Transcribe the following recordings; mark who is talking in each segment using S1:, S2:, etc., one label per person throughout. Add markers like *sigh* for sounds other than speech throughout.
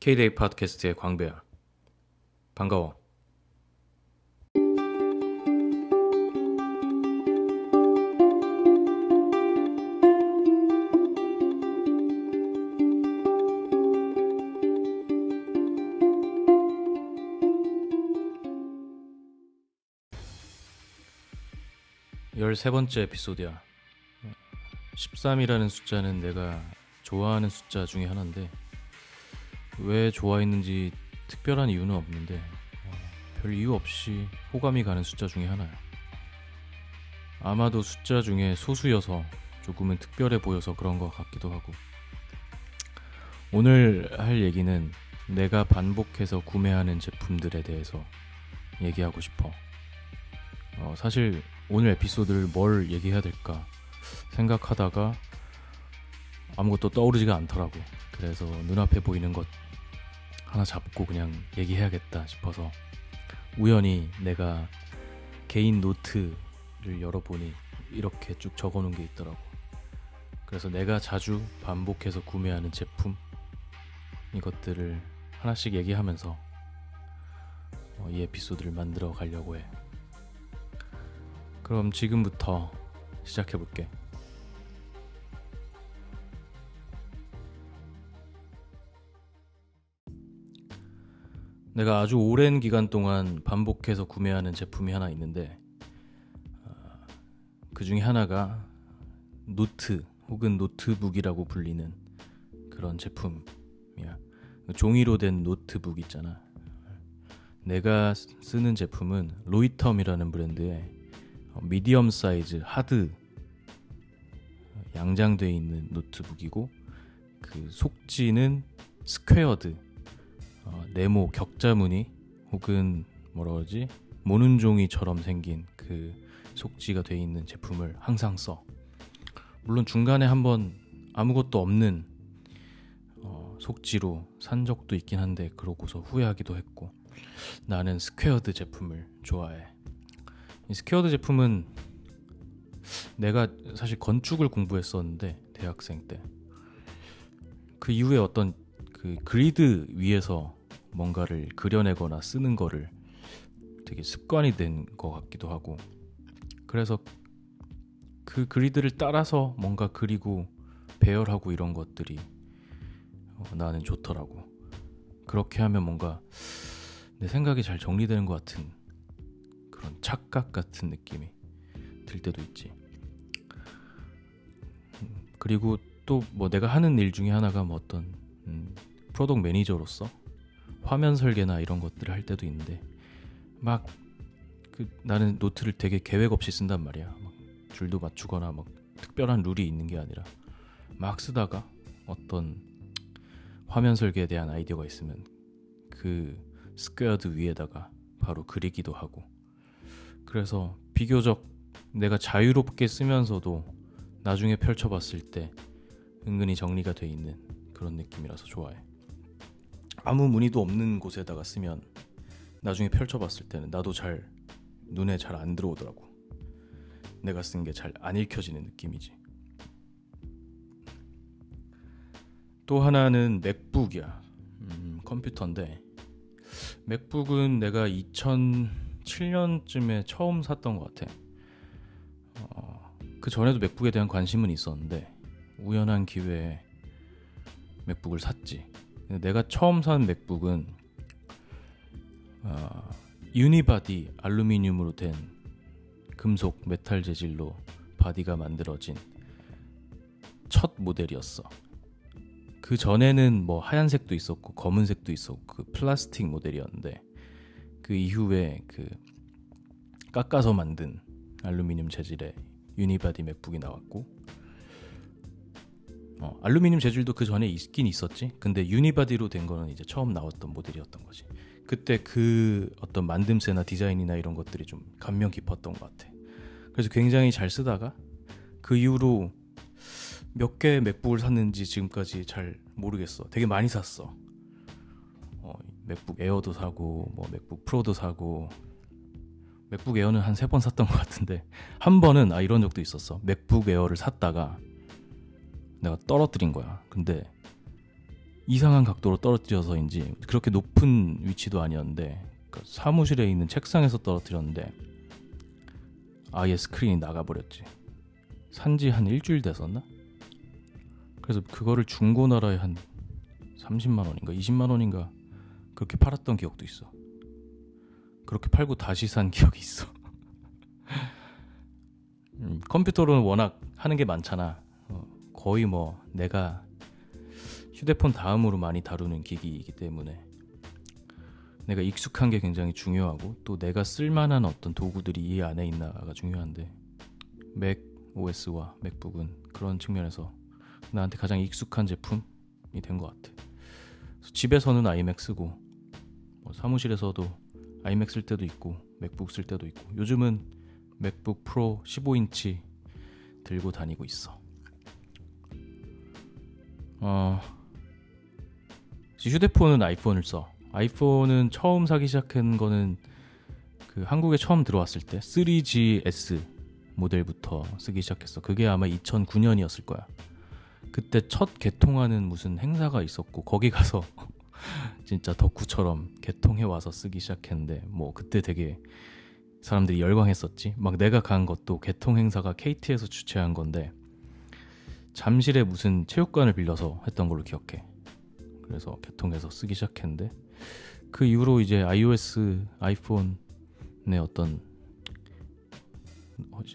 S1: K-데이 팟캐스트의 광배야. 반가워. 열세 번째 에피소드야. 13이라는 숫자는 내가 좋아하는 숫자 중에 하나인데 왜 좋아했는지 특별한 이유는 없는데 어, 별 이유 없이 호감이 가는 숫자 중에 하나야. 아마도 숫자 중에 소수여서 조금은 특별해 보여서 그런 것 같기도 하고. 오늘 할 얘기는 내가 반복해서 구매하는 제품들에 대해서 얘기하고 싶어. 어, 사실 오늘 에피소드를 뭘 얘기해야 될까 생각하다가 아무것도 떠오르지가 않더라고. 그래서 눈앞에 보이는 것 하나 잡고 그냥 얘기해야겠다 싶어서 우연히 내가 개인 노트를 열어보니 이렇게 쭉 적어놓은 게 있더라고. 그래서 내가 자주 반복해서 구매하는 제품 이것들을 하나씩 얘기하면서 어, 이 에피소드를 만들어 가려고 해. 그럼 지금부터 시작해 볼게. 내가 아주 오랜 기간 동안 반복해서 구매하는 제품이 하나 있는데 어, 그 중에 하나가 노트 혹은 노트북이라고 불리는 그런 제품이야. 종이로 된 노트북 있잖아. 내가 쓰는 제품은 로이텀이라는 브랜드의 미디엄 사이즈 하드 양장되어 있는 노트북이고 그 속지는 squared 어, 네모 격자무늬 혹은 뭐라 그러지 모눈종이처럼 생긴 그 속지가 되어 있는 제품을 항상 써. 물론 중간에 한번 아무것도 없는 어, 속지로 산 적도 있긴 한데 그러고서 후회하기도 했고 나는 squared 제품을 좋아해. 이 squared 제품은 내가 사실 건축을 공부했었는데 대학생 때 그 이후에 어떤 그 그리드 위에서 뭔가를 그려내거나 쓰는 거를 되게 습관이 된 것 같기도 하고. 그래서 그 그리드를 따라서 뭔가 그리고 배열하고 이런 것들이 어, 나는 좋더라고. 그렇게 하면 뭔가 내 생각이 잘 정리되는 것 같은 그런 착각 같은 느낌이 들 때도 있지. 음, 그리고 또 뭐 내가 하는 일 중에 하나가 뭐 어떤 음, 프로덕 매니저로서 화면 설계나 이런 것들을 할 때도 있는데 막 그 나는 노트를 되게 계획 없이 쓴단 말이야. 막 줄도 맞추거나 막 특별한 룰이 있는 게 아니라 막 쓰다가 어떤 화면 설계에 대한 아이디어가 있으면 그 squared 위에다가 바로 그리기도 하고 그래서 비교적 내가 자유롭게 쓰면서도 나중에 펼쳐봤을 때 은근히 정리가 돼 있는 그런 느낌이라서 좋아해. 아무 무늬도 없는 곳에다가 쓰면 나중에 펼쳐봤을 때는 나도 잘 눈에 잘 안 들어오더라고. 내가 쓴 게 잘 안 읽혀지는 느낌이지. 또 하나는 맥북이야. 음, 컴퓨터인데 맥북은 내가 2007년쯤에 처음 샀던 것 같아. 어, 그 전에도 맥북에 대한 관심은 있었는데 우연한 기회에 맥북을 샀지. 내가 처음 산 맥북은 어, unibody 알루미늄으로 된 금속 메탈 재질로 바디가 만들어진 첫 모델이었어. 그 전에는 뭐 하얀색도 있었고 검은색도 있었고 그 플라스틱 모델이었는데 그 이후에 그 깎아서 만든 알루미늄 재질의 unibody 맥북이 나왔고 어, 알루미늄 재질도 그 전에 있긴 있었지. 근데 unibody로 된 거는 이제 처음 나왔던 모델이었던 거지. 그때 그 어떤 만듦새나 디자인이나 이런 것들이 좀 감명 깊었던 것 같아. 그래서 굉장히 잘 쓰다가 그 이후로 몇 개의 맥북을 샀는지 지금까지 잘 모르겠어. 되게 많이 샀어. 어, 맥북 에어도 사고, 뭐 맥북 프로도 사고, 맥북 에어는 한 세 번 샀던 것 같은데 한 번은 아 이런 적도 있었어. 맥북 에어를 샀다가 내가 떨어뜨린 거야. 근데 이상한 각도로 떨어뜨려서인지 그렇게 높은 위치도 아니었는데 그 사무실에 있는 책상에서 떨어뜨렸는데 아예 스크린이 나가버렸지. 산지 한 일주일 됐었나? 그래서 그거를 중고나라에 한 30만 원인가 20만 원인가 그렇게 팔았던 기억도 있어. 그렇게 팔고 다시 산 *laughs* 기억이 있어. 음, 컴퓨터로는 워낙 하는 게 많잖아. 어, 거의 뭐 내가 휴대폰 다음으로 많이 다루는 기기이기 때문에 내가 익숙한 게 굉장히 중요하고 또 내가 쓸만한 어떤 도구들이 이 안에 있나가 중요한데 맥 OS와 맥북은 그런 측면에서 나한테 가장 익숙한 제품이 된 것 같아. 집에서는 아이맥 쓰고 뭐 사무실에서도 아이맥 쓸 때도 있고 맥북 쓸 때도 있고 요즘은 맥북 프로 15인치 들고 다니고 있어. 어, 휴대폰은 아이폰을 써. 아이폰은 처음 사기 시작한 거는 그 한국에 처음 들어왔을 때 3GS 모델부터 쓰기 시작했어. 그게 아마 2009년이었을 거야. 그때 첫 개통하는 무슨 행사가 있었고 거기 가서 *laughs* 진짜 덕후처럼 개통해 와서 쓰기 시작했는데 뭐 그때 되게 사람들이 열광했었지. 막 내가 간 것도 개통 행사가 KT에서 주최한 건데 잠실에 무슨 체육관을 빌려서 했던 걸로 기억해. 그래서 개통해서 쓰기 시작했는데 그 이후로 이제 iOS 아이폰의 어떤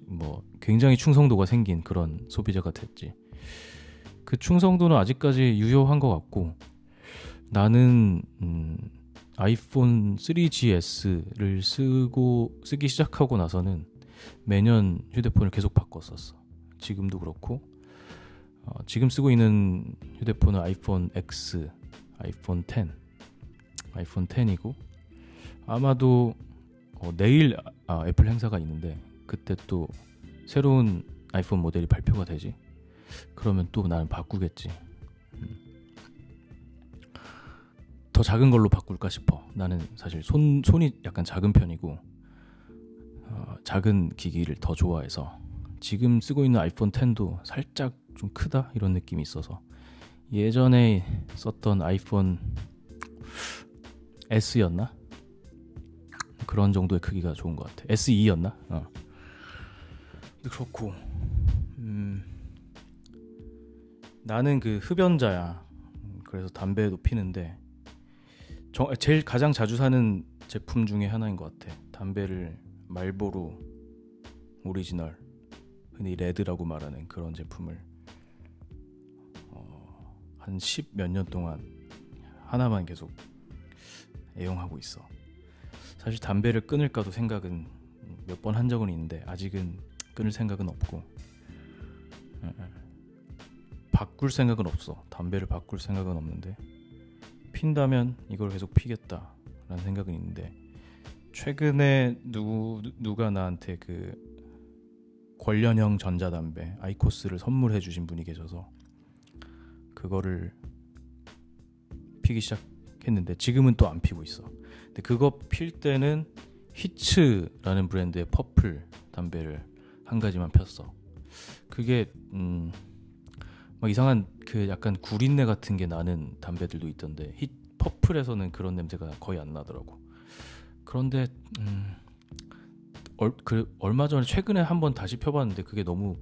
S1: 뭐 굉장히 충성도가 생긴 그런 소비자가 됐지. 그 충성도는 아직까지 유효한 것 같고 나는 음, 아이폰 3GS를 쓰고 쓰기 시작하고 나서는 매년 휴대폰을 계속 바꿨었어. 지금도 그렇고 어, 지금 쓰고 있는 휴대폰은 아이폰 X, 아이폰 10, 아이폰 10이고 아마도 어, 내일 아, 애플 행사가 있는데 그때 또 새로운 아이폰 모델이 발표가 되지. 그러면 또 나는 바꾸겠지. 음. 더 작은 걸로 바꿀까 싶어. 나는 사실 손 손이 약간 작은 편이고 어, 작은 기기를 더 좋아해서 지금 쓰고 있는 아이폰 10도 살짝 좀 크다 이런 느낌이 있어서 예전에 썼던 아이폰 S였나? 그런 정도의 크기가 좋은 것 같아. SE였나? 어. 그렇고, 음, 나는 그 흡연자야. 그래서 담배도 피는데, 정, 제일 가장 자주 사는 제품 중에 하나인 것 같아. 담배를 말보로 오리지널, 흔히 레드라고 말하는 그런 제품을 어, 한 1 0 몇 년 동안 하나만 계속 애용하고 있어. 사실 담배를 끊을까도 생각은 몇 번 한 적은 있는데 아직은 끊을 생각은 없고. 바꿀 생각은 없어. 담배를 바꿀 생각은 없는데 핀다면 이걸 계속 피겠다라는 생각은 있는데 최근에 누구 누가 나한테 그 관련형 전자담배 아이코스를 선물해 주신 분이 계셔서 그거를 피기 시작했는데 지금은 또 안 피고 있어. 근데 그거 필 때는 히츠라는 브랜드의 퍼플 담배를 한 가지만 폈어. 그게 음, 막 이상한 그 약간 구린내 같은 게 나는 담배들도 있던데 히 퍼플에서는 그런 냄새가 거의 안 나더라고. 그런데 음, 얼, 그 얼마 전에 최근에 한번 다시 펴봤는데 그게 너무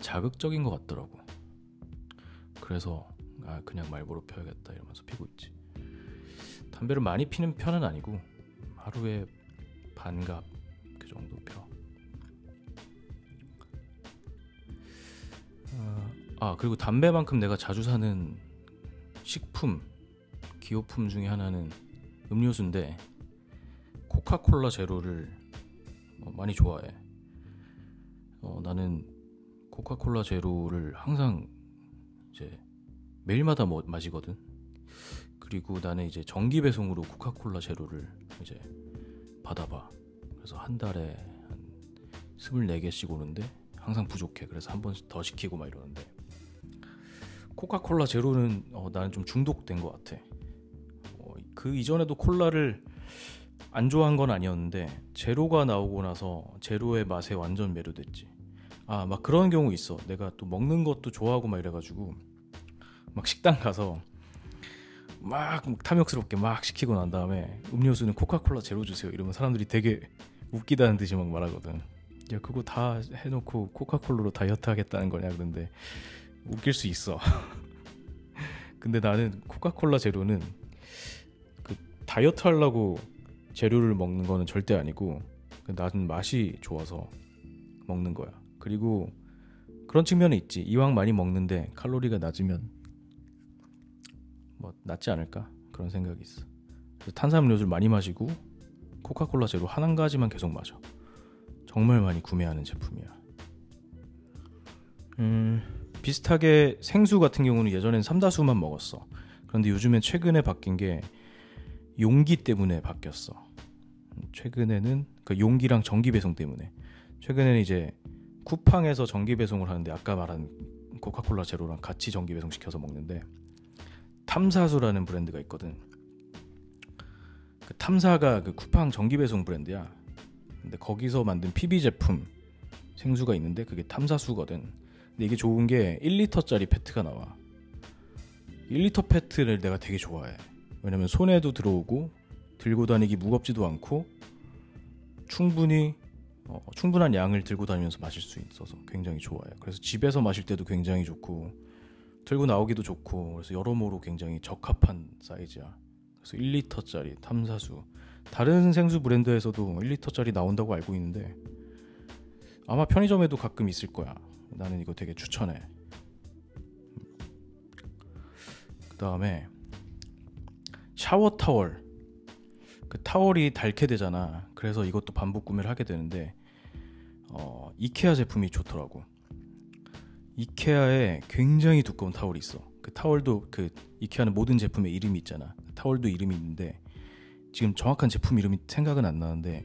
S1: 자극적인 것 같더라고. 그래서 아 그냥 말보로 펴야겠다 이러면서 피고 있지. 담배를 많이 피는 편은 아니고 하루에 반갑 그 정도 펴. 어, 아 그리고 담배만큼 내가 자주 사는 식품 기호품 중에 하나는 음료수인데 코카콜라 제로를 어, 많이 좋아해. 어, 나는 코카콜라 제로를 항상 이제 매일마다 뭐, 마시거든. 그리고 나는 이제 정기 배송으로 코카콜라 제로를 이제 받아봐. 그래서 한 달에 한 24개씩 오는데 항상 부족해. 그래서 한 번씩 더 시키고 막 이러는데 코카콜라 제로는 어, 나는 좀 중독된 것 같아. 어, 그 이전에도 콜라를 안 좋아한 건 아니었는데 제로가 나오고 나서 제로의 맛에 완전 매료됐지. 아 막 그런 경우 있어. 내가 또 먹는 것도 좋아하고 막 이래가지고 막 식당 가서 막 탐욕스럽게 막 시키고 난 다음에 음료수는 코카콜라 제로 주세요 이러면 사람들이 되게 웃기다는 듯이 막 말하거든. 야 그거 다 해놓고 코카콜라로 다이어트 하겠다는 거냐 그런데 웃길 수 있어. *laughs* 근데 나는 코카콜라 제로는 그 다이어트 하려고 재료를 먹는 거는 절대 아니고 나는 맛이 좋아서 먹는 거야 그리고 그런 측면은 있지 이왕 많이 먹는데 칼로리가 낮으면 뭐 낫지 않을까 그런 생각이 있어. 탄산음료를 많이 마시고 코카콜라 제로 한 가지만 계속 마셔. 정말 많이 구매하는 제품이야. 음, 비슷하게 생수 같은 경우는 예전엔 삼다수만 먹었어. 그런데 요즘엔 최근에 바뀐 게 용기 때문에 바뀌었어. 최근에는 그 용기랑 전기 배송 때문에 최근에는 이제 쿠팡에서 전기 배송을 하는데 아까 말한 코카콜라 제로랑 같이 전기 배송 시켜서 먹는데 탐사수라는 브랜드가 있거든. 그 탐사가 그 쿠팡 전기 배송 브랜드야. 근데 거기서 만든 PB 제품 생수가 있는데 그게 탐사수거든. 근데 이게 좋은 게 1리터짜리 페트가 나와. 1리터 페트를 내가 되게 좋아해. 왜냐면 손에도 들어오고 들고 다니기 무겁지도 않고 충분히 어, 충분한 양을 들고 다니면서 마실 수 있어서 굉장히 좋아요. 그래서 집에서 마실 때도 굉장히 좋고 들고 나오기도 좋고 그래서 여러모로 굉장히 적합한 사이즈야. 그래서 1리터짜리 탐사수. 다른 생수 브랜드에서도 1리터짜리 나온다고 알고 있는데 아마 편의점에도 가끔 있을 거야. 나는 이거 되게 추천해. 그 다음에 샤워 타월. 그 타월이 닳게 되잖아. 그래서 이것도 반복 구매를 하게 되는데 어, 이케아 제품이 좋더라고. 이케아에 굉장히 두꺼운 타월이 있어. 그 타월도 그 이케아는 모든 제품에 이름이 있잖아. 그 타월도 이름이 있는데 지금 정확한 제품 이름이 생각은 안 나는데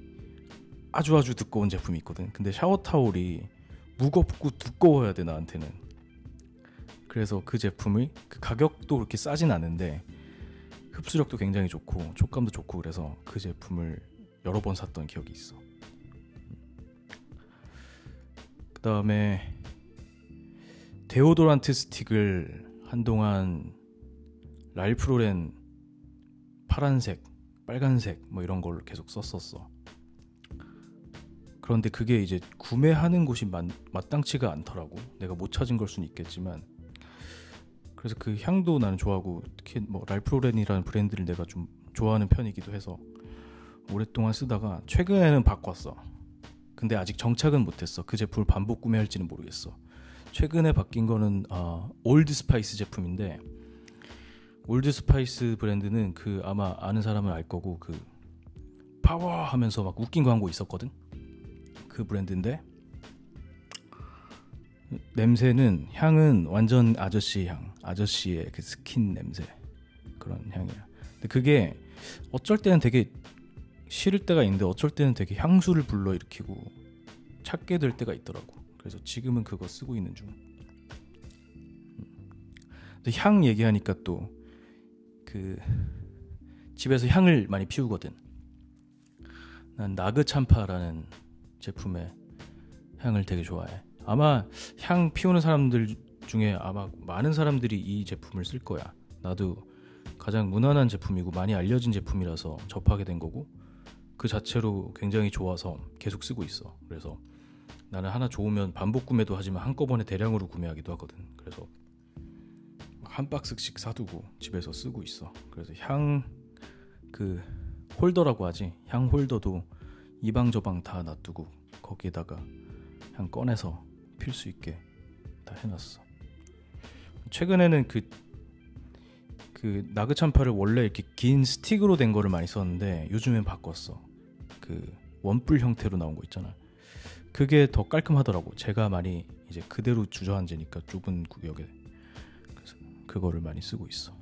S1: 아주 아주 두꺼운 제품이 있거든. 근데 샤워 타월이 무겁고 두꺼워야 돼 나한테는. 그래서 그 제품이 그 가격도 그렇게 싸진 않은데 흡수력도 굉장히 좋고 촉감도 좋고 그래서 그 제품을 여러 번 샀던 기억이 있어. 그 다음에 데오도란트 스틱을 한동안 랄프로렌 파란색, 빨간색 뭐 이런 걸 계속 썼었어. 그런데 그게 이제 구매하는 곳이 마, 마땅치가 않더라고. 내가 못 찾은 걸 수는 있겠지만. 그래서 그 향도 나는 좋아하고 특히 뭐 랄프로렌이라는 브랜드를 내가 좀 좋아하는 편이기도 해서 오랫동안 쓰다가 최근에는 바꿨어. 근데 아직 정착은 못했어. 그 제품을 반복 구매할지는 모르겠어. 최근에 바뀐 거는 어, 올드 스파이스 제품인데 올드 스파이스 브랜드는 그 아마 아는 사람은 알 거고 그 파워 하면서 막 웃긴 광고 있었거든. 그 브랜드인데 냄새는 향은 완전 아저씨 향, 아저씨의 그 스킨 냄새 그런 향이야. 근데 그게 어쩔 때는 되게 싫을 때가 있는데 어쩔 때는 되게 향수를 불러일으키고 찾게 될 때가 있더라고. 그래서 지금은 그거 쓰고 있는 중. 근데 향 얘기하니까 또 그 집에서 향을 많이 피우거든. 난 나그 참파라는 제품의 향을 되게 좋아해. 아마 향 피우는 사람들 중에 아마 많은 사람들이 이 제품을 쓸 거야. 나도 가장 무난한 제품이고 많이 알려진 제품이라서 접하게 된 거고 그 자체로 굉장히 좋아서 계속 쓰고 있어. 그래서 나는 하나 좋으면 반복 구매도 하지만 한꺼번에 대량으로 구매하기도 하거든. 그래서 한 박스씩 사두고 집에서 쓰고 있어. 그래서 향 그 홀더라고 하지. 향 홀더도 이방 저방 다 놔두고 거기에다가 향 꺼내서 필 수 있게 다 해놨어. 최근에는 그, 그 나그 참파를 원래 이렇게 긴 스틱으로 된 거를 많이 썼는데 요즘엔 바꿨어. 그 원뿔 형태로 나온 거 있잖아. 그게 더 깔끔하더라고. 제가 많이 이제 그대로 주저앉으니까 좁은 구역에 그래서 그거를 많이 쓰고 있어.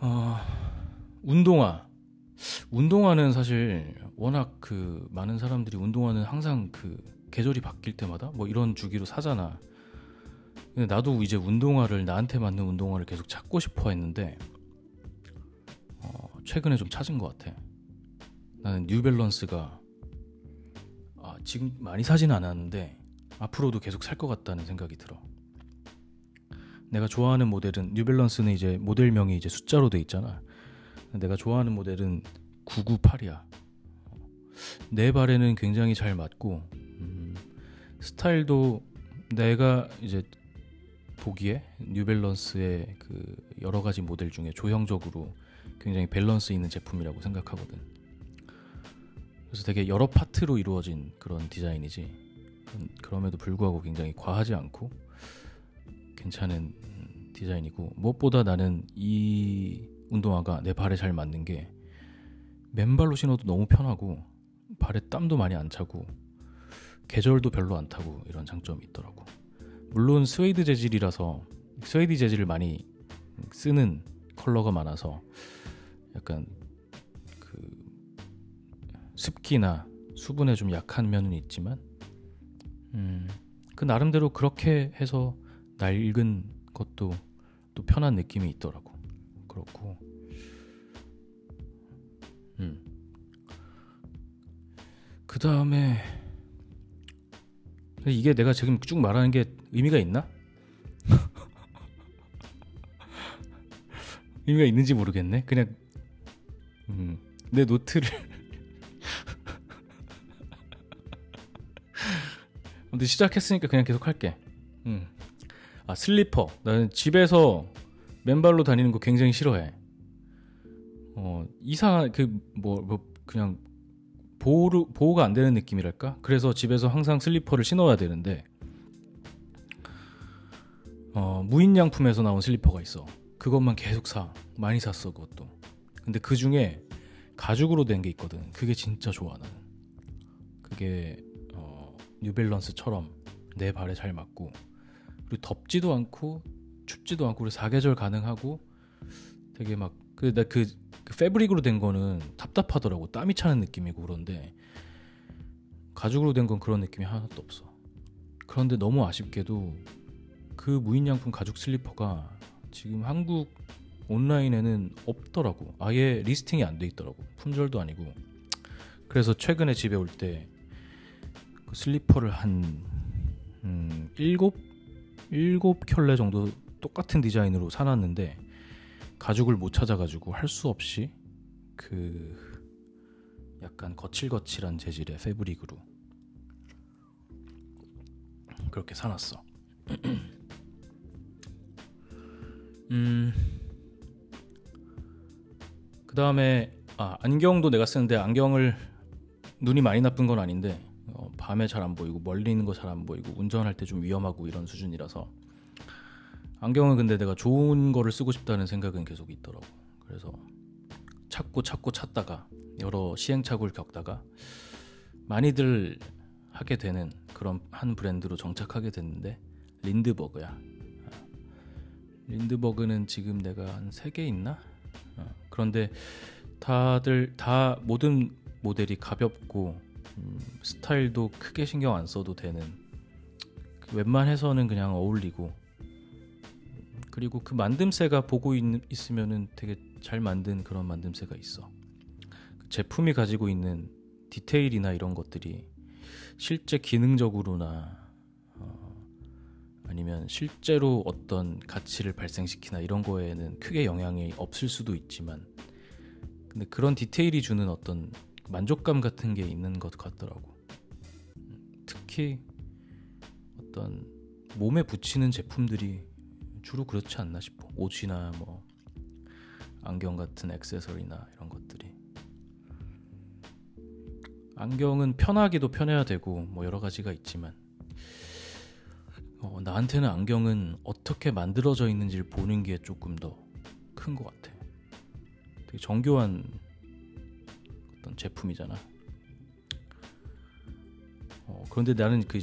S1: 어, 운동화. 운동화는 사실 워낙 그 많은 사람들이 운동화는 항상 그 계절이 바뀔 때마다 뭐 이런 주기로 사잖아. 근데 나도 이제 운동화를 나한테 맞는 운동화를 계속 찾고 싶어 했는데 어, 최근에 좀 찾은 것 같아. 나는 뉴밸런스가 지금 많이 사지는 않았는데 앞으로도 계속 살 것 같다는 생각이 들어. 내가 좋아하는 모델은 뉴밸런스는 이제 모델명이 이제 숫자로 돼 있잖아. 내가 좋아하는 모델은 998이야. 내 발에는 굉장히 잘 맞고 음, 스타일도 내가 이제 보기에 뉴밸런스의 그 여러 가지 모델 중에 조형적으로 굉장히 밸런스 있는 제품이라고 생각하거든. 그래서 되게 여러 파트로 이루어진 그런 디자인이지. 그럼에도 불구하고 굉장히 과하지 않고 괜찮은 디자인이고 무엇보다 나는 이 운동화가 내 발에 잘 맞는 게 맨발로 신어도 너무 편하고 발에 땀도 많이 안 차고 계절도 별로 안 타고 이런 장점이 있더라고. 물론 스웨이드 재질이라서 스웨이드 재질을 많이 쓰는 컬러가 많아서 약간 그 습기나 수분에 좀 약한 면은 있지만 음, 그 나름대로 그렇게 해서 낡은 것도 또 편한 느낌이 있더라고. 그렇고, 음. 그 다음에 이게 내가 지금 쭉 말하는 게 의미가 있나? *laughs* 의미가 있는지 모르겠네. 그냥 음, 내 노트를 *laughs* 근데 시작했으니까 그냥 계속 할게. 음. 아 슬리퍼. 나는 집에서 맨발로 다니는 거 굉장히 싫어해. 어 이상한 그뭐 뭐 그냥 보호 보호가 안 되는 느낌이랄까. 그래서 집에서 항상 슬리퍼를 신어야 되는데 어 무인양품에서 나온 슬리퍼가 있어. 그것만 계속 사. 많이 샀어 그것도. 근데 그 중에 가죽으로 된 게 있거든. 그게 진짜 좋아 나는. 그게 뉴밸런스처럼 내 발에 잘 맞고 그리고 덥지도 않고 춥지도 않고 그리고 사계절 가능하고 되게 막그나그 그, 그 패브릭으로 된 거는 답답하더라고 땀이 차는 느낌이고 그런데 가죽으로 된 건 그런 느낌이 하나도 없어. 그런데 너무 아쉽게도 그 무인양품 가죽 슬리퍼가 지금 한국 온라인에는 없더라고. 아예 listing이 안 돼 있더라고. 품절도 아니고. 그래서 최근에 집에 올 때 그 슬리퍼를 한 음, 7 일곱 켤레 정도 똑같은 디자인으로 사놨는데 가죽을 못 찾아가지고 할 수 없이 그 약간 거칠거칠한 재질의 패브릭으로 그렇게 사놨어. *clears throat* 음. 그 다음에 아 안경도 내가 쓰는데 안경을 눈이 많이 나쁜 건 아닌데 어, 밤에 잘 안 보이고 멀리 있는 거 잘 안 보이고 운전할 때 좀 위험하고 이런 수준이라서 안경은 근데 내가 좋은 거를 쓰고 싶다는 생각은 계속 있더라고. 그래서 찾고 찾고 찾다가 여러 시행착오를 겪다가 많이들 하게 되는 그런 한 브랜드로 정착하게 됐는데 린드버그야. 린드버그는 지금 내가 한 세 개 있나? 어, 그런데 다들 다 모든 모델이 가볍고 음, 스타일도 크게 신경 안 써도 되는 그 웬만해서는 그냥 어울리고 그리고 그 만듦새가 보고 있, 있으면은 되게 잘 만든 그런 만듦새가 있어. 그 제품이 가지고 있는 디테일이나 이런 것들이 실제 기능적으로나 어, 아니면 실제로 어떤 가치를 발생시키나 이런 거에는 크게 영향이 없을 수도 있지만 근데 그런 디테일이 주는 어떤 만족감 같은 게 있는 것 같더라고. 특히 어떤 몸에 붙이는 제품들이 주로 그렇지 않나 싶어. 옷이나 뭐 안경 같은 액세서리나 이런 것들이. 안경은 편하기도 편해야 되고 뭐 여러 가지가 있지만 어, 나한테는 안경은 어떻게 만들어져 있는지를 보는 게 조금 더 큰 것 같아. 되게 정교한 어떤 제품이잖아. 어, 그런데 나는 그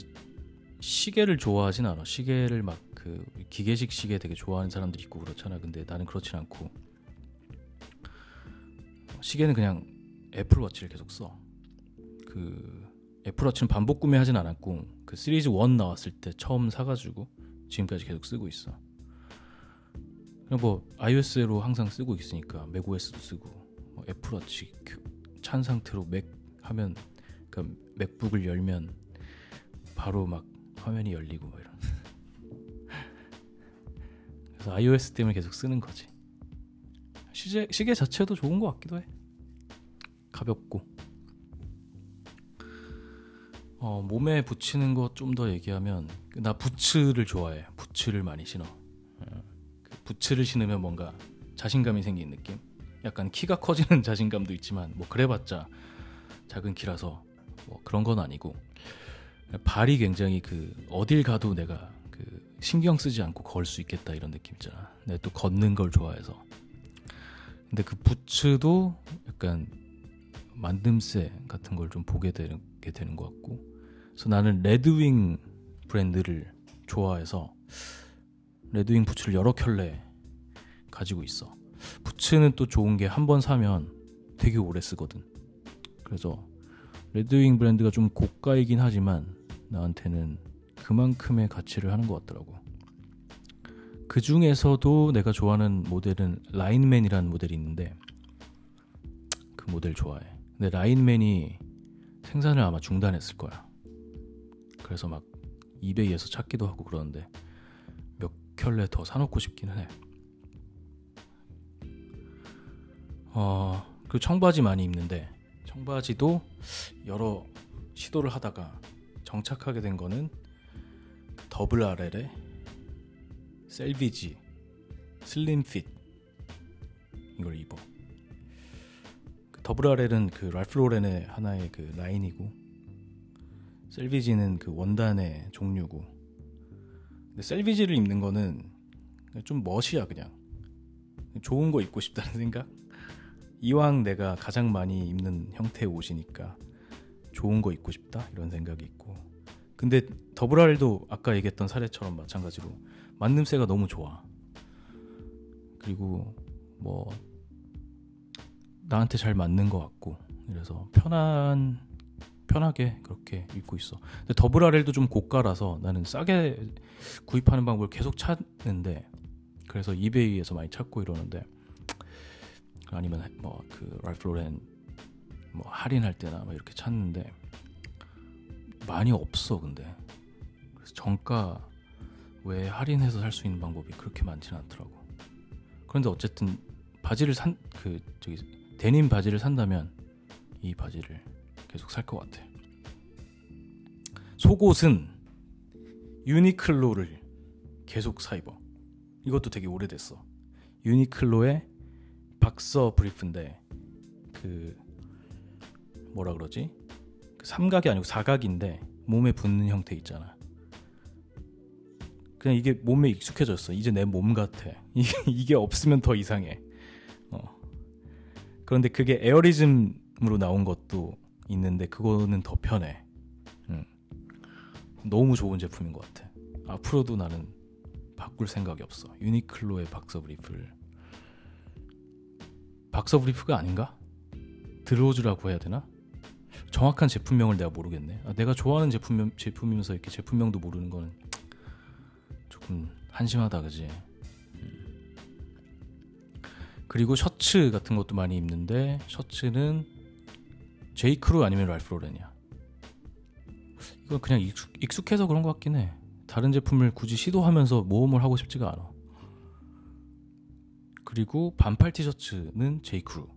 S1: 시계를 좋아하진 않아. 시계를 막 그 기계식 시계 되게 좋아하는 사람들이 있고 그렇잖아. 근데 나는 그렇진 않고 어, 시계는 그냥 애플워치를 계속 써. 그 애플워치는 반복 구매하진 않았고 그 시리즈 1 나왔을 때 처음 사가지고 지금까지 계속 쓰고 있어. 그냥 뭐 iOS로 항상 쓰고 있으니까 맥OS도 쓰고 뭐 애플워치 찬 상태로 맥 하면 그 맥북을 열면 바로 막 화면이 열리고 뭐 이런 그래서 iOS 때문에 계속 쓰는 거지. 시계, 시계 자체도 좋은 것 같기도 해. 가볍고. 어, 몸에 붙이는 것좀더 얘기하면 나 부츠를 좋아해. 부츠를 많이 신어. 어, 그 부츠를 신으면 뭔가 자신감이 생긴 느낌. 약간 키가 커지는 *laughs* 자신감도 있지만 뭐 그래봤자 작은 키라서 뭐 그런 건 아니고 발이 굉장히 그 어딜 가도 내가 그 신경 쓰지 않고 걸 수 있겠다 이런 느낌 있잖아. 내가 또 걷는 걸 좋아해서. 근데 그 부츠도 약간 만듦새 같은 걸 좀 보게 되게 되는 것 같고. 그래서 나는 레드윙 브랜드를 좋아해서 레드윙 부츠를 여러 켤레 가지고 있어. 부츠는 또 좋은 게 한 번 사면 되게 오래 쓰거든. 그래서 레드윙 브랜드가 좀 고가이긴 하지만 나한테는 그만큼의 가치를 하는 것 같더라고. 그 중에서도 내가 좋아하는 모델은 라인맨이라는 모델이 있는데 그 모델 좋아해. 근데 라인맨이 생산을 아마 중단했을 거야. 그래서 막 이베이에서 찾기도 하고 그러는데 몇 켤레 더 사놓고 싶기는 해. 어, 그 청바지 많이 입는데 청바지도 여러 시도를 하다가 정착하게 된 거는 더블 RL의 셀비지 슬림핏 이걸 입어. 그 더블 RL은 그 랄프 로렌의 하나의 그 라인이고 셀비지는 그 원단의 종류고. 근데 셀비지를 입는 거는 좀 멋이야 그냥. 좋은 거 입고 싶다는 생각? 이왕 내가 가장 많이 입는 형태의 옷이니까 좋은 거 입고 싶다 이런 생각이 있고 근데 더블알도 아까 얘기했던 사례처럼 마찬가지로 만듦새가 너무 좋아. 그리고 뭐 나한테 잘 맞는 것 같고 그래서 편한 편하게 그렇게 입고 있어. 근데 더블 RL도 좀 고가라서 나는 싸게 구입하는 방법을 계속 찾는데 그래서 이베이에서 많이 찾고 이러는데 아니면 뭐 그 랄프 로렌 뭐 할인할 때나 뭐 이렇게 찾는데 많이 없어 근데 그래서 정가 왜 할인해서 살 수 있는 방법이 그렇게 많지는 않더라고. 그런데 어쨌든 바지를 산 그 저기 데님 바지를 산다면 이 바지를 계속 살 것 같아. 속옷은 유니클로를 계속 사 입어. 이것도 되게 오래됐어. 유니클로의 박서 브리프인데 그 뭐라 그러지? 그 삼각이 아니고 사각인데 몸에 붙는 형태 있잖아. 그냥 이게 몸에 익숙해졌어. 이제 내 몸 같아. *laughs* 이게, 없으면 더 이상해. 어. 그런데 그게 에어리즘으로 나온 것도 있는데 그거는 더 편해. 응. 너무 좋은 제품인 것 같아. 앞으로도 나는 바꿀 생각이 없어. 유니클로의 박서 브리프를 박서 브리프가 아닌가? 드로즈라고 해야 되나? 정확한 제품명을 내가 모르겠네. 아, 내가 좋아하는 제품 제품이면서 이렇게 제품명도 모르는 거는 조금 한심하다, 그지? 음. 그리고 셔츠 같은 것도 많이 입는데 셔츠는 제이크루 아니면 랄프 로렌이야. 이건 그냥 익숙, 익숙 해서 그런 것 같긴 해. 다른 제품을 굳이 시도하면서 모험을 하고 싶지가 않아. 그리고 반팔 티셔츠는 제이크루.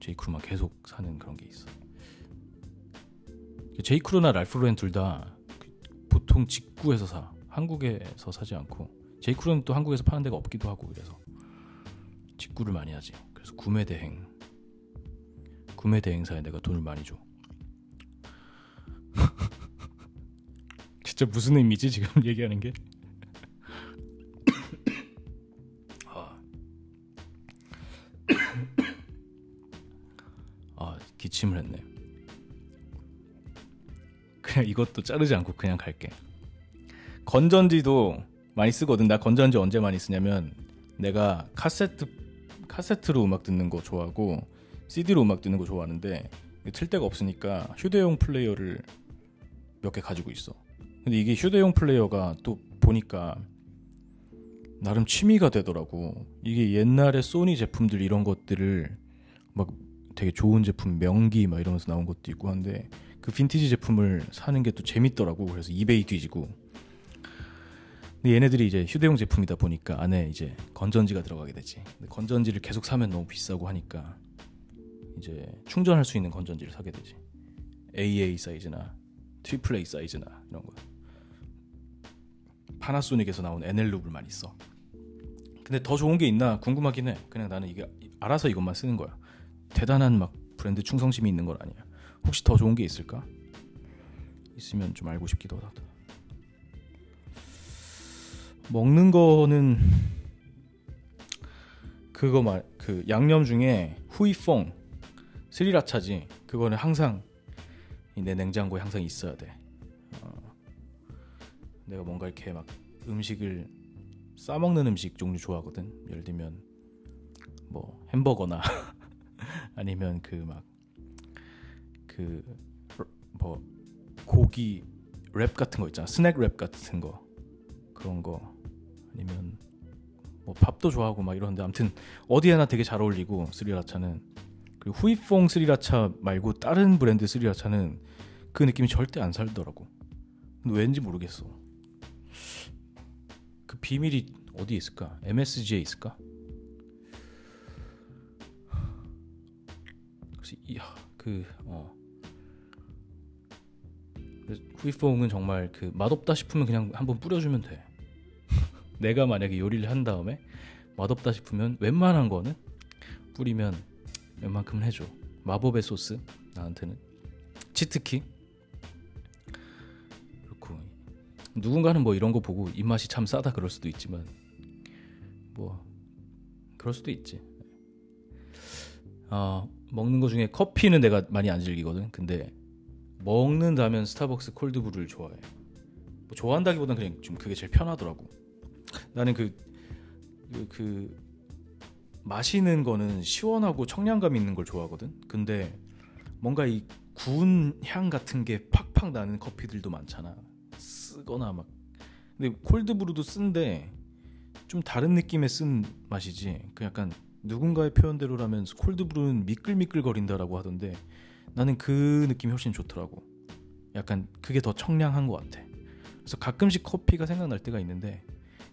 S1: 제이크루만 계속 사는 그런 게 있어. 제이크루나 랄프로렌 둘 다 보통 직구에서 사. 한국에서 사지 않고 제이크루는 또 한국에서 파는 데가 없기도 하고 그래서 직구를 많이 하지. 그래서 구매 대행 구매 대행사에 내가 돈을 많이 줘. *laughs* 진짜 무슨 의미지 지금 *laughs* 얘기하는 게? *coughs* *coughs* 기침을 했네. 그냥 *laughs* 이것도 자르지 않고 그냥 갈게. 건전지도 많이 쓰거든. 나 건전지 언제 많이 쓰냐면 내가 카세트 카세트로 음악 듣는 거 좋아하고 CD로 음악 듣는 거 좋아하는데 틀 데가 없으니까 휴대용 플레이어를 몇 개 가지고 있어. 근데 이게 휴대용 플레이어가 또 보니까 나름 취미가 되더라고. 이게 옛날에 소니 제품들 이런 것들을 막 되게 좋은 제품 명기 막 이러면서 나온 것도 있고 한데 그 빈티지 제품을 사는 게 또 재밌더라고 그래서 이베이 뒤지고 근데 얘네들이 이제 휴대용 제품이다 보니까 안에 이제 건전지가 들어가게 되지. 건전지를 계속 사면 너무 비싸고 하니까 이제 충전할 수 있는 건전지를 사게 되지. AA 사이즈나 triple A 사이즈나 이런 거. 파나소닉에서 나온 에넬룹을 많이 써. 근데 더 좋은 게 있나 궁금하긴 해. 그냥 나는 이게 알아서 이것만 쓰는 거야. 대단한 막 브랜드 충성심이 있는 건 아니야. 혹시 더 좋은 게 있을까? 있으면 좀 알고 싶기도 하다. 먹는 거는 그거 말 그 양념 중에 후이퐁 스리라차지 그거는 항상 내 냉장고에 항상 있어야 돼. 어, 내가 뭔가 이렇게 막 음식을 싸 먹는 음식 종류 좋아하거든. 예를 들면 뭐 햄버거나 *laughs* 아니면 그 막 그 뭐 고기 랩 같은 거 있잖아. snack wrap 같은 거 그런 거 아니면 뭐 밥도 좋아하고 막 이러는데 아무튼 어디에나 되게 잘 어울리고 스리라차는 그리고 후이퐁 스리라차 말고 다른 브랜드 스리라차는 그 느낌이 절대 안 살더라고. 왠지 모르겠어. 그 비밀이 어디에 있을까? MSG에 있을까? 그래서 이야 그 어. 후이퐁은 정말 그 맛없다 싶으면 그냥 한번 뿌려주면 돼. *laughs* 내가 만약에 요리를 한 다음에 맛없다 싶으면 웬만한 거는 뿌리면 웬만큼은 해줘. 마법의 소스 나한테는 치트키 그렇고 누군가는 뭐 이런 거 보고 입맛이 참 싸다 그럴 수도 있지만 뭐 그럴 수도 있지. 아 먹는 거 중에 커피는 내가 많이 안 즐기거든. 근데 먹는다면 스타벅스 콜드브루를 좋아해. 뭐 좋아한다기보다는 그냥 좀 그게 제일 편하더라고. 나는 그, 그, 그 마시는 거는 시원하고 청량감 있는 걸 좋아하거든. 근데 뭔가 이 구운 향 같은 게 팍팍 나는 커피들도 많잖아. 쓰거나 막. 근데 콜드브루도 쓴데 좀 다른 느낌의 쓴 맛이지. 그 약간 누군가의 표현대로라면 콜드브루는 미끌미끌거린다라고 하던데 나는 그 느낌이 훨씬 좋더라고. 약간 그게 더 청량한 것 같아. 그래서 가끔씩 커피가 생각날 때가 있는데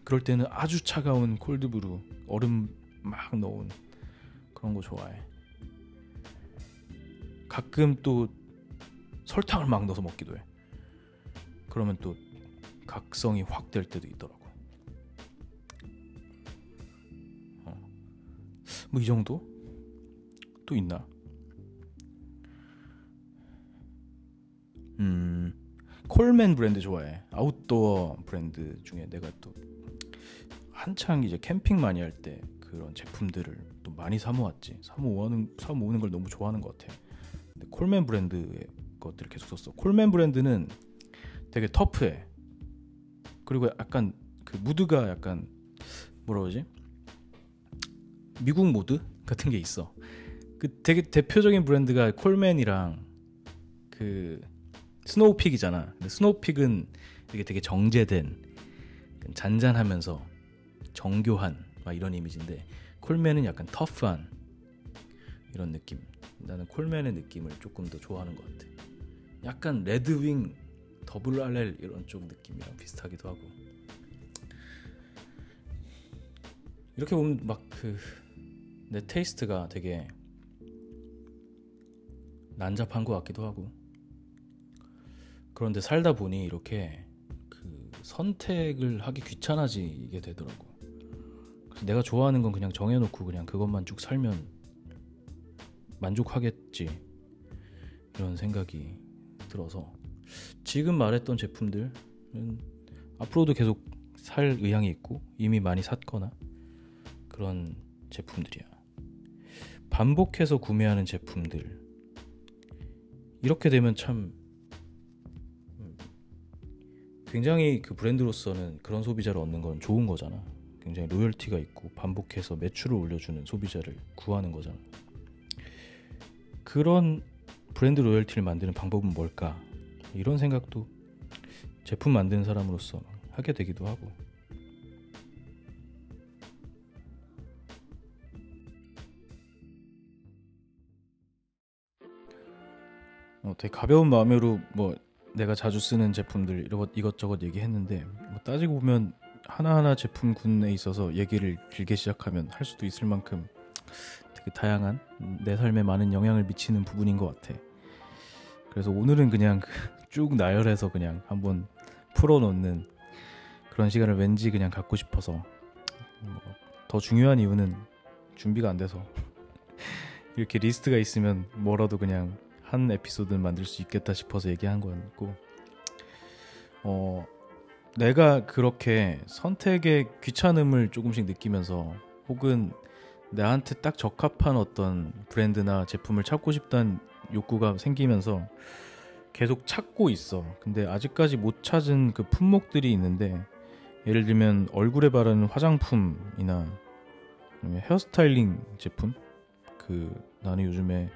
S1: 그럴 때는 아주 차가운 콜드브루 얼음 막 넣은 그런 거 좋아해. 가끔 또 설탕을 막 넣어서 먹기도 해. 그러면 또 각성이 확 될 때도 있더라고. 어. 뭐이 정도? 또 있나? 음, 콜맨 브랜드 좋아해. 아웃도어 브랜드 중에 내가 또 한창 이제 캠핑 많이 할 때 그런 제품들을 또 많이 사 모았지. 사 모으는 사 모으는 걸 너무 좋아하는 것 같아. 근데 콜맨 브랜드의 것들을 계속 썼어. 콜맨 브랜드는 되게 터프해. 그리고 약간 그 무드가 약간 뭐라 그러지? 미국 무드 같은 게 있어. 그 되게 대표적인 브랜드가 콜맨이랑 그 스노우피크잖아. 스노우피크는 되게 되게 정제된 잔잔하면서 정교한 막 이런 이미지인데 콜맨은 약간 터프한 이런 느낌. 나는 콜맨의 느낌을 조금 더 좋아하는 것 같아. 약간 레드윙 더블 RL 이런 쪽 느낌이랑 비슷하기도 하고. 이렇게 보면 막 그 내 테이스트가 되게 난잡한 것 같기도 하고. 그런데 살다 보니 이렇게 그 선택을 하기 귀찮아지게 되더라고. 내가 좋아하는 건 그냥 정해놓고 그냥 그것만 쭉 살면 만족하겠지 이런 생각이 들어서 지금 말했던 제품들은 앞으로도 계속 살 의향이 있고 이미 많이 샀거나 그런 제품들이야. 반복해서 구매하는 제품들 이렇게 되면 참 음, 굉장히 그 브랜드로서는 그런 소비자를 얻는 건 좋은 거잖아. 굉장히 로열티가 있고 반복해서 매출을 올려주는 소비자를 구하는 거잖아. 그런 브랜드 로열티를 만드는 방법은 뭘까? 이런 생각도 제품 만드는 사람으로서 하게 되기도 하고. 어, 되게 가벼운 마음으로 뭐 내가 자주 쓰는 제품들 이것 이것저것 얘기했는데 뭐 따지고 보면 하나하나 제품 군에 있어서 얘기를 길게 시작하면 할 수도 있을 만큼 되게 다양한 내 삶에 많은 영향을 미치는 부분인 것 같아. 그래서 오늘은 그냥 *laughs* 쭉 나열해서 그냥 한번 풀어놓는 그런 시간을 왠지 그냥 갖고 싶어서 뭐더 중요한 이유는 준비가 안 돼서 *laughs* 이렇게 리스트가 있으면 뭐라도 그냥 한 에피소드는 만들 수 있겠다 싶어서 얘기한 거였고 어 내가 그렇게 선택의 귀찮음을 조금씩 느끼면서 혹은 나한테 딱 적합한 어떤 브랜드나 제품을 찾고 싶다는 욕구가 생기면서 계속 찾고 있어. 근데 아직까지 못 찾은 그 품목들이 있는데 예를 들면 얼굴에 바르는 화장품이나 헤어스타일링 제품 그 나는 요즘에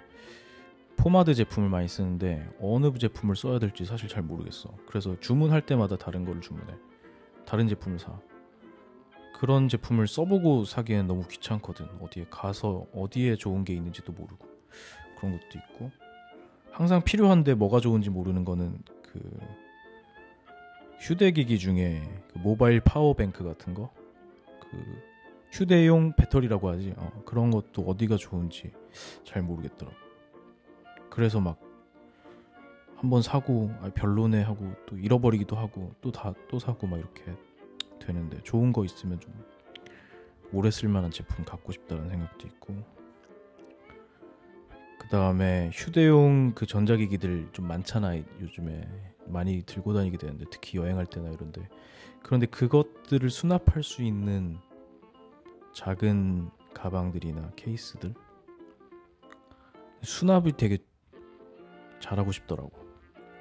S1: 포마드 제품을 많이 쓰는데 어느 제품을 써야 될지 사실 잘 모르겠어. 그래서 주문할 때마다 다른 거를 주문해. 다른 제품을 사. 그런 제품을 써보고 사기엔 너무 귀찮거든. 어디에 가서 어디에 좋은 게 있는지도 모르고 그런 것도 있고 항상 필요한데 뭐가 좋은지 모르는 거는 그 휴대기기 중에 그 모바일 파워뱅크 같은 거, 그 휴대용 배터리라고 하지. 어, 그런 것도 어디가 좋은지 잘 모르겠더라. 그래서 막 한 번 사고 아, 별로네 하고 또 잃어버리기도 하고 또 다 또 사고 막 이렇게 되는데 좋은 거 있으면 좀 오래 쓸만한 제품 갖고 싶다는 생각도 있고. 그 다음에 휴대용 그 전자기기들 좀 많잖아 요즘에. 많이 들고 다니게 되는데 특히 여행할 때나 이런데. 그런데 그것들을 수납할 수 있는 작은 가방들이나 케이스들? 수납을 되게 잘하고 싶더라고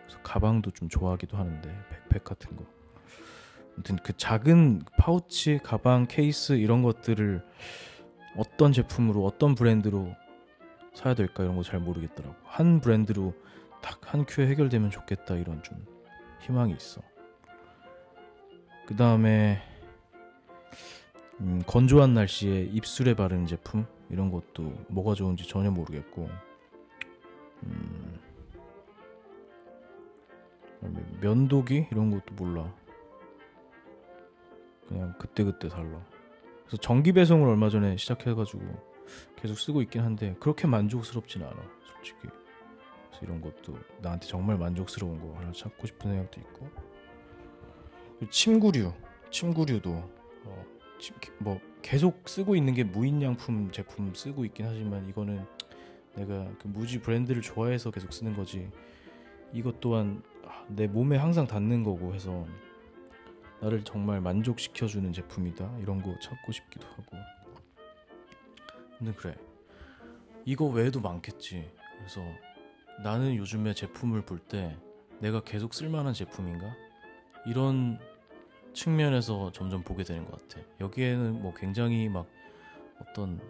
S1: 그래서 가방도 좀 좋아하기도 하는데 백팩 같은 거 아무튼 그 작은 파우치 가방 케이스 이런 것들을 어떤 제품으로 어떤 브랜드로 사야 될까 이런 거 잘 모르겠더라고. 한 브랜드로 딱 한 큐에 해결되면 좋겠다 이런 좀 희망이 있어. 그 다음에 음, 건조한 날씨에 입술에 바르는 제품 이런 것도 뭐가 좋은지 전혀 모르겠고 음, 면도기 이런 것도 몰라. 그냥 그때 그때 달라. 그래서 전기 배송을 얼마 전에 시작해가지고 계속 쓰고 있긴 한데 그렇게 만족스럽진 않아 솔직히 그래서 이런 것도 나한테 정말 만족스러운 거 하나 찾고 싶은 생각도 있고 침구류 침구류도 어, 뭐 계속 쓰고 있는 게 무인양품 제품 쓰고 있긴 하지만 이거는 내가 그 무지 브랜드를 좋아해서 계속 쓰는 거지 이것 또한 아, 내 몸에 항상 닿는 거고 해서 나를 정말 만족시켜주는 제품이다. 이런 거 찾고 싶기도 하고. 근데 그래. 이거 외에도 많겠지. 그래서 나는 요즘에 제품을 볼 때 내가 계속 쓸만한 제품인가? 이런 측면에서 점점 보게 되는 것 같아. 여기에는 뭐 굉장히 막 어떤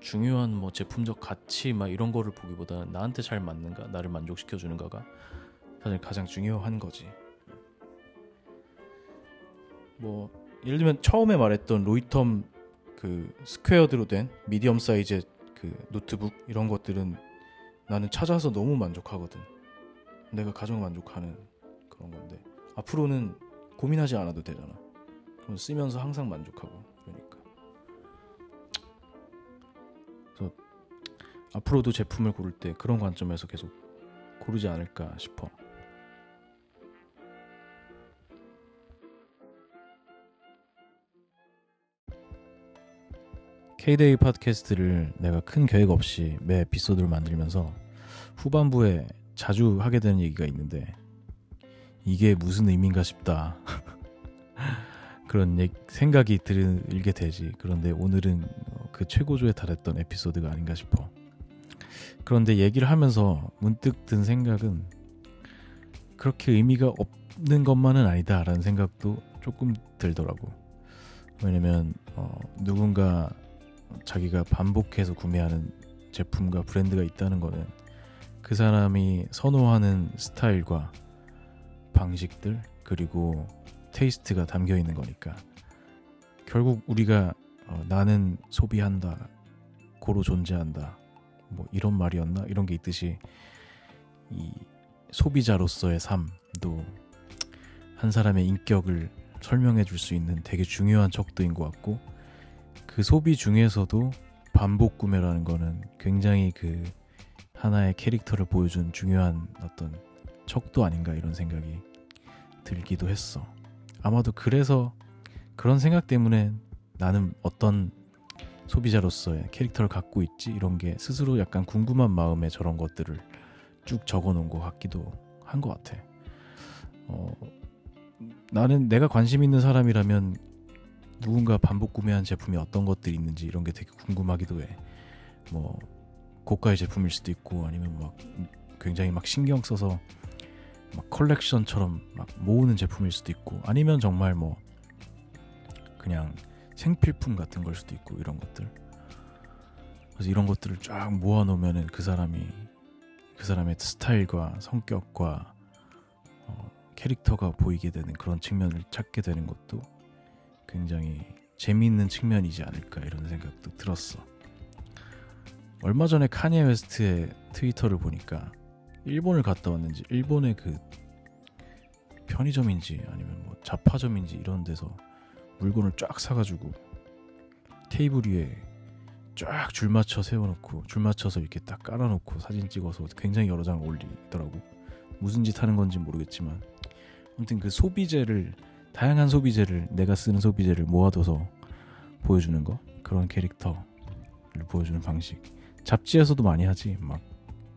S1: 중요한 뭐 제품적 가치 막 이런 거를 보기보다 나한테 잘 맞는가? 나를 만족시켜 주는가가 사실 가장 중요한 거지 뭐 예를 들면 처음에 말했던 로이텀 그 squared로 된 medium 사이즈의 그 노트북 이런 것들은 나는 찾아서 너무 만족하거든. 내가 가장 만족하는 그런 건데 앞으로는 고민하지 않아도 되잖아. 그럼 쓰면서 항상 만족하고 그러니까. 그래서 앞으로도 제품을 고를 때 그런 관점에서 계속 고르지 않을까 싶어. K-데이 팟캐스트를 내가 큰 계획 없이 매 에피소드를 만들면서 후반부에 자주 하게 되는 얘기가 있는데 이게 무슨 의미인가 싶다. *laughs* 그런 생각이 들게 되지. 그런데 오늘은 그 최고조에 달했던 에피소드가 아닌가 싶어. 그런데 얘기를 하면서 문득 든 생각은 그렇게 의미가 없는 것만은 아니다라는 생각도 조금 들더라고. 왜냐면 어, 누군가 자기가 반복해서 구매하는 제품과 브랜드가 있다는 거는 그 사람이 선호하는 스타일과 방식들 그리고 테이스트가 담겨 있는 거니까 결국 우리가 어, 나는 소비한다 고로 존재한다 뭐 이런 말이었나? 이런 게 있듯이 이 소비자로서의 삶도 한 사람의 인격을 설명해 줄 수 있는 되게 중요한 척도인 것 같고 그 소비 중에서도 반복 구매라는 거는 굉장히 그 하나의 캐릭터를 보여준 중요한 어떤 척도 아닌가 이런 생각이 들기도 했어. 아마도 그래서 그런 생각 때문에 나는 어떤 소비자로서의 캐릭터를 갖고 있지 이런 게 스스로 약간 궁금한 마음에 저런 것들을 쭉 적어 놓은 것 같기도 한 것 같아. 어, 나는 내가 관심 있는 사람이라면 누군가 반복 구매한 제품이 어떤 것들이 있는지 이런 게 되게 궁금하기도 해. 뭐 고가의 제품일 수도 있고 아니면 막 굉장히 막 신경 써서 막 컬렉션처럼 막 모으는 제품일 수도 있고 아니면 정말 뭐 그냥 생필품 같은 걸 수도 있고 이런 것들 그래서 이런 것들을 쫙 모아 놓으면은 그 사람이 그 사람의 스타일과 성격과 어, 캐릭터가 보이게 되는 그런 측면을 찾게 되는 것도 굉장히 재미있는 측면이지 않을까 이런 생각도 들었어. 얼마 전에 카니에 웨스트의 트위터를 보니까 일본을 갔다 왔는지 일본의 그 편의점인지 아니면 뭐 잡화점인지 이런 데서 물건을 쫙 사가지고 테이블 위에 쫙 줄 맞춰 세워놓고 줄 맞춰서 이렇게 딱 깔아놓고 사진 찍어서 굉장히 여러 장을 올리더라고 무슨 짓 하는 건지 모르겠지만 아무튼 그 소비재를 다양한 소비재를 내가 쓰는 소비재를 모아둬서 보여주는 거? 그런 캐릭터를 보여주는 방식. 잡지에서도 많이 하지. 막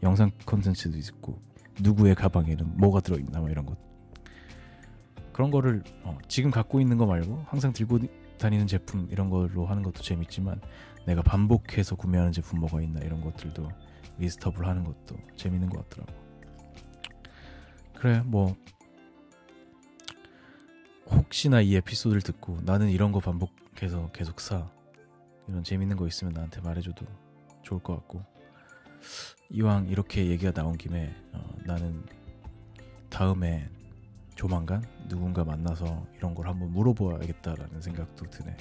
S1: 영상 컨텐츠도 있고 누구의 가방에는 뭐가 들어있나 막 이런 것. 그런 거를 어, 지금 갖고 있는 거 말고 항상 들고 다니는 제품 이런 걸로 하는 것도 재밌지만 내가 반복해서 구매하는 제품 뭐가 있나 이런 것들도 리스트업을 하는 것도 재밌는 것 같더라고. 그래 뭐 혹시나 이 에피소드를 듣고 나는 이런 거 반복해서 계속 사 이런 재밌는 거 있으면 나한테 말해줘도 좋을 것 같고 이왕 이렇게 얘기가 나온 김에 어, 나는 다음에 조만간 누군가 만나서 이런 걸 한번 물어보아야겠다라는 생각도 드네.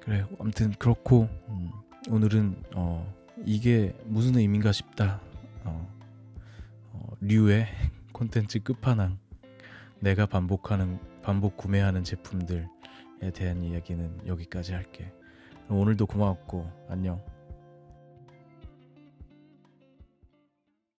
S1: 그래, 아무튼 그렇고 음, 오늘은 어, 이게 무슨 의미인가 싶다. 어, 어, 류의 *laughs* 콘텐츠 끝판왕. 내가 반복하는 반복 구매하는 제품들에 대한 이야기는 여기까지 할게. 오늘도 고마웠고 안녕.